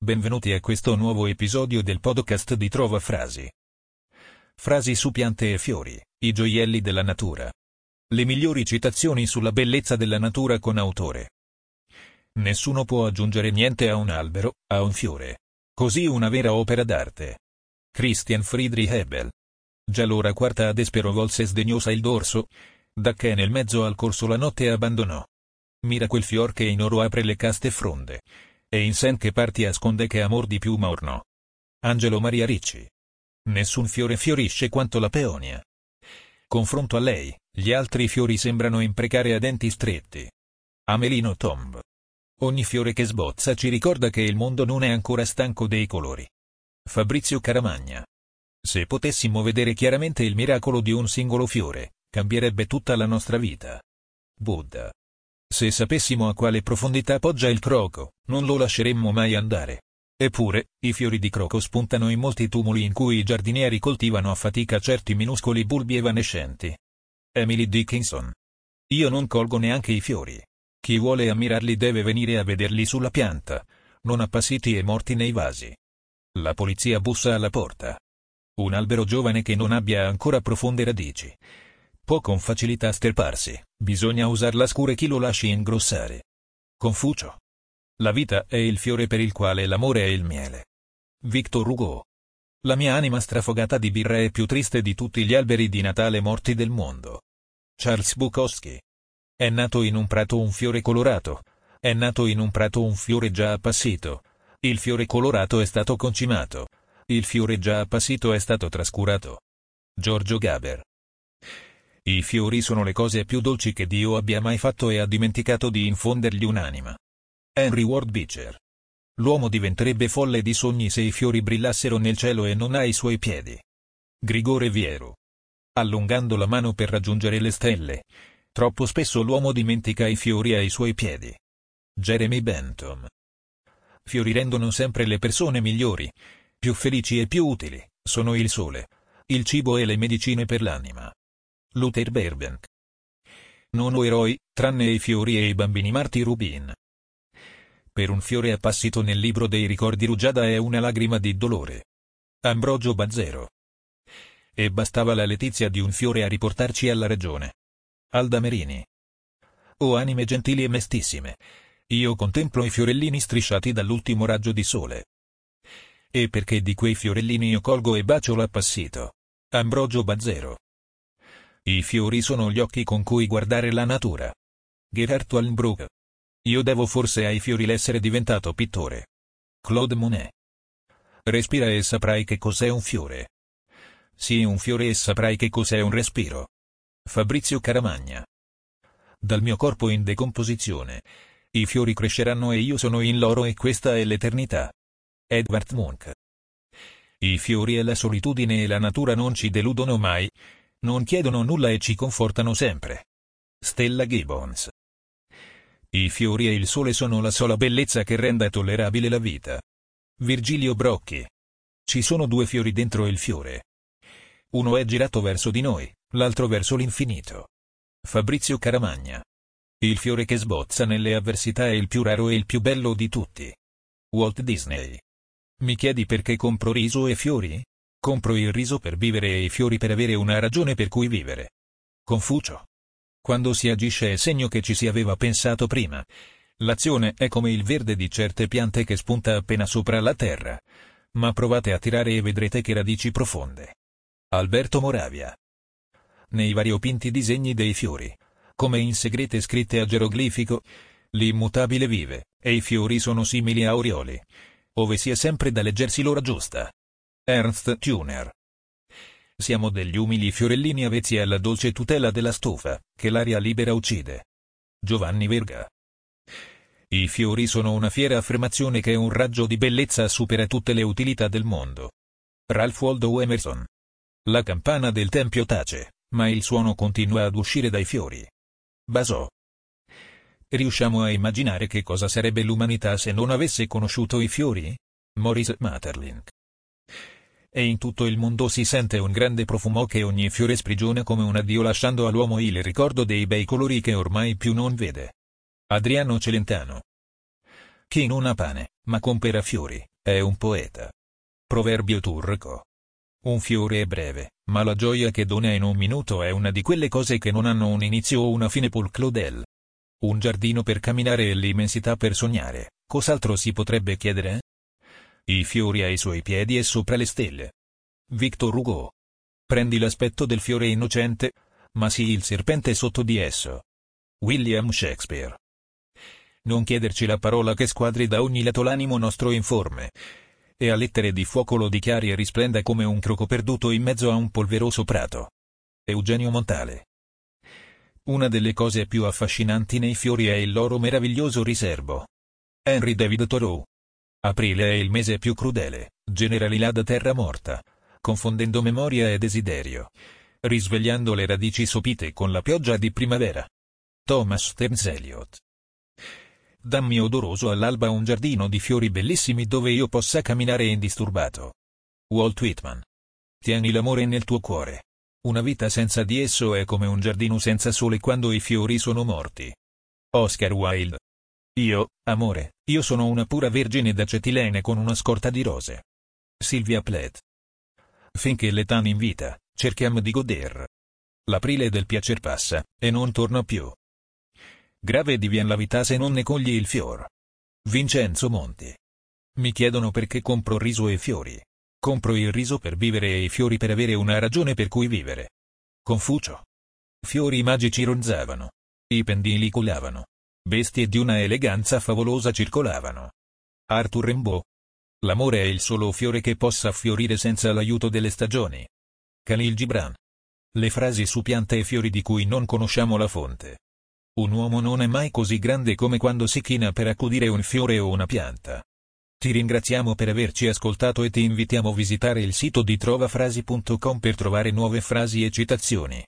Benvenuti a questo nuovo episodio del podcast di Trova Frasi. Frasi su piante e fiori, i gioielli della natura. Le migliori citazioni sulla bellezza della natura con autore. Nessuno può aggiungere niente a un albero, a un fiore. Così una vera opera d'arte. Christian Friedrich Hebel. Già l'ora quarta ad espero volse sdegnosa il dorso, da che nel mezzo al corso la notte abbandonò. Mira quel fior che in oro apre le caste fronde e in sen che parti asconde che amor di più ma orno. Angelo Maria Ricci. Nessun fiore fiorisce quanto la peonia. Confronto a lei, gli altri fiori sembrano imprecare a denti stretti. Amelino Tomb. Ogni fiore che sbozza ci ricorda che il mondo non è ancora stanco dei colori. Fabrizio Caramagna. Se potessimo vedere chiaramente il miracolo di un singolo fiore, cambierebbe tutta la nostra vita. Buddha. Se sapessimo a quale profondità poggia il croco, non lo lasceremmo mai andare. Eppure, i fiori di croco spuntano in molti tumuli in cui i giardinieri coltivano a fatica certi minuscoli bulbi evanescenti. Emily Dickinson. Io non colgo neanche i fiori. Chi vuole ammirarli deve venire a vederli sulla pianta, non appassiti e morti nei vasi. La polizia bussa alla porta. Un albero giovane che non abbia ancora profonde radici può con facilità sterparsi, bisogna usarla scura chi lo lasci ingrossare. Confucio. La vita è il fiore per il quale l'amore è il miele. Victor Hugo. La mia anima strafogata di birra è più triste di tutti gli alberi di Natale morti del mondo. Charles Bukowski. È nato in un prato un fiore colorato. È nato in un prato un fiore già appassito. Il fiore colorato è stato concimato. Il fiore già appassito è stato trascurato. Giorgio Gaber. I fiori sono le cose più dolci che Dio abbia mai fatto e ha dimenticato di infondergli un'anima. Henry Ward Beecher. L'uomo diventerebbe folle di sogni se i fiori brillassero nel cielo e non ai suoi piedi. Grigore Viero. Allungando la mano per raggiungere le stelle, troppo spesso l'uomo dimentica i fiori ai suoi piedi. Jeremy Bentham. Fiori rendono sempre le persone migliori, più felici e più utili, sono il sole, il cibo e le medicine per l'anima. Luther Burbank. Non ho eroi, tranne i fiori e i bambini Marty Rubin. Per un fiore appassito nel libro dei ricordi rugiada è una lagrima di dolore. Ambrogio Bazzero. E bastava la letizia di un fiore a riportarci alla ragione. Alda Merini. O anime gentili e mestissime, io contemplo i fiorellini strisciati dall'ultimo raggio di sole. E perché di quei fiorellini io colgo e bacio l'appassito. Ambrogio Bazzero. I fiori sono gli occhi con cui guardare la natura. Gerhard Wallenbruck. Io devo forse ai fiori l'essere diventato pittore. Claude Monet. Respira e saprai che cos'è un fiore. Sii un fiore e saprai che cos'è un respiro. Fabrizio Caramagna. Dal mio corpo in decomposizione. I fiori cresceranno e io sono in loro e questa è l'eternità. Edvard Munch. I fiori e la solitudine e la natura non ci deludono mai, non chiedono nulla e ci confortano sempre. Stella Gibbons. I fiori e il sole sono la sola bellezza che renda tollerabile la vita. Virgilio Brocchi. Ci sono due fiori dentro il fiore. Uno è girato verso di noi, l'altro verso l'infinito. Fabrizio Caramagna. Il fiore che sbozza nelle avversità è il più raro e il più bello di tutti. Walt Disney. Mi chiedi perché compro riso e fiori? Compro il riso per vivere e i fiori per avere una ragione per cui vivere. Confucio. Quando si agisce è segno che ci si aveva pensato prima. L'azione è come il verde di certe piante che spunta appena sopra la terra. Ma provate a tirare e vedrete che radici profonde. Alberto Moravia. Nei variopinti disegni dei fiori, come in segrete scritte a geroglifico, l'immutabile vive, e i fiori sono simili a aureoli, ove sia sempre da leggersi l'ora giusta. Ernst Tuner. Siamo degli umili fiorellini avvezzi alla dolce tutela della stufa, che l'aria libera uccide. Giovanni Verga. I fiori sono una fiera affermazione che un raggio di bellezza supera tutte le utilità del mondo. Ralph Waldo Emerson. La campana del tempio tace, ma il suono continua ad uscire dai fiori. Basò. Riusciamo a immaginare che cosa sarebbe l'umanità se non avesse conosciuto i fiori? Maurice Maeterlinck e in tutto il mondo si sente un grande profumo che ogni fiore sprigiona come un addio lasciando all'uomo il ricordo dei bei colori che ormai più non vede. Adriano Celentano Chi non ha pane, ma compera fiori, è un poeta. Proverbio turco. Un fiore è breve, ma la gioia che dona in un minuto è una di quelle cose che non hanno un inizio o una fine. Paul Claudel. Un giardino per camminare e l'immensità per sognare, cos'altro si potrebbe chiedere? I fiori ai suoi piedi e sopra le stelle. Victor Hugo. Prendi l'aspetto del fiore innocente, ma sii il serpente sotto di esso. William Shakespeare. Non chiederci la parola che squadri da ogni lato l'animo nostro informe, e a lettere di fuoco lo dichiari e risplenda come un croco perduto in mezzo a un polveroso prato. Eugenio Montale. Una delle cose più affascinanti nei fiori è il loro meraviglioso riservo. Henry David Thoreau. Aprile è il mese più crudele, generalilà da terra morta, confondendo memoria e desiderio, risvegliando le radici sopite con la pioggia di primavera. Thomas Stearns Eliot. Dammi odoroso all'alba un giardino di fiori bellissimi dove io possa camminare indisturbato. Walt Whitman. Tieni l'amore nel tuo cuore. Una vita senza di esso è come un giardino senza sole quando i fiori sono morti. Oscar Wilde. Io, amore, io sono una pura vergine d'acetilene con una scorta di rose. Sylvia Plath. Finché l'età invita, cerchiamo di goder. L'aprile del piacer passa, e non torna più. Grave divien la vita se non ne cogli il fior. Vincenzo Monti. Mi chiedono perché compro riso e fiori. Compro il riso per vivere e i fiori per avere una ragione per cui vivere. Confucio. Fiori magici ronzavano. I pendili culavano. Bestie di una eleganza favolosa circolavano. Arthur Rimbaud. L'amore è il solo fiore che possa fiorire senza l'aiuto delle stagioni. Khalil Gibran. Le frasi su piante e fiori di cui non conosciamo la fonte. Un uomo non è mai così grande come quando si china per accudire un fiore o una pianta. Ti ringraziamo per averci ascoltato e ti invitiamo a visitare il sito di trovafrasi.com per trovare nuove frasi e citazioni.